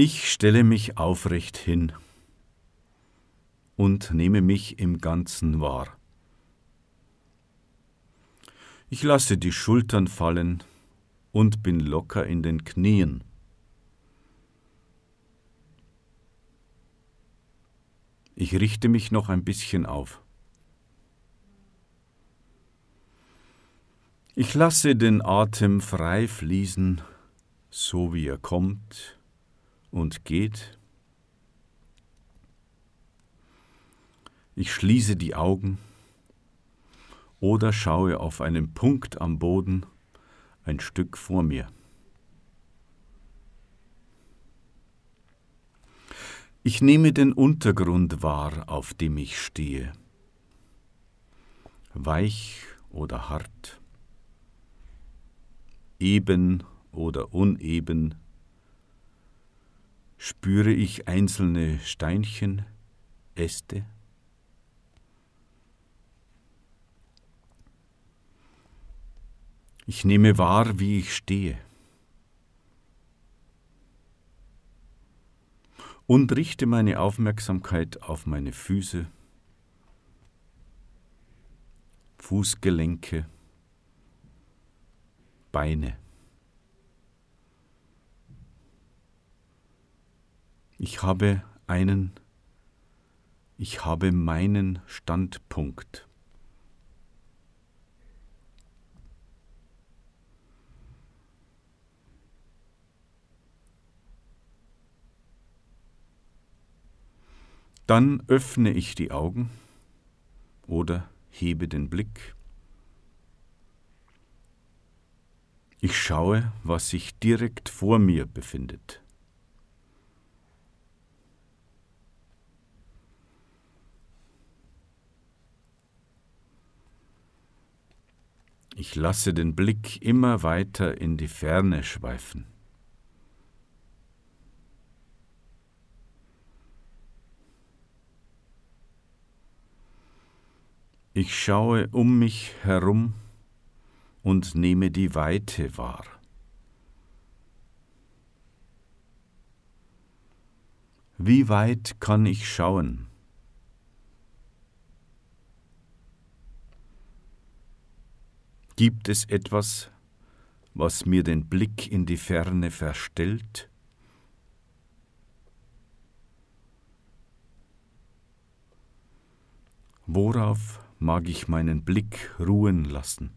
Ich stelle mich aufrecht hin und nehme mich im Ganzen wahr. Ich lasse die Schultern fallen und bin locker in den Knien. Ich richte mich noch ein bisschen auf. Ich lasse den Atem frei fließen, so wie er kommt und geht. Ich schließe die Augen oder schaue auf einen Punkt am Boden ein Stück vor mir. Ich nehme den Untergrund wahr, auf dem ich stehe. Weich oder hart, eben oder uneben, spüre ich einzelne Steinchen, Äste. Ich nehme wahr, wie ich stehe. Und richte meine Aufmerksamkeit auf meine Füße, Fußgelenke, Beine. Ich habe einen, ich habe meinen Standpunkt. Dann öffne ich die Augen oder hebe den Blick. Ich schaue, was sich direkt vor mir befindet. Ich lasse den Blick immer weiter in die Ferne schweifen. Ich schaue um mich herum und nehme die Weite wahr. Wie weit kann ich schauen? Gibt es etwas, was mir den Blick in die Ferne verstellt? Worauf mag ich meinen Blick ruhen lassen.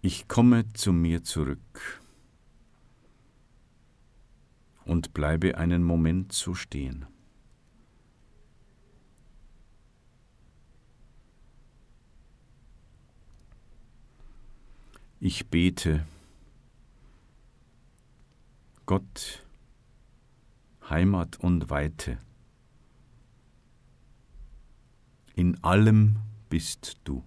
Ich komme zu mir zurück und bleibe einen Moment so stehen. Ich bete Gott, Heimat und Weite. In allem bist du.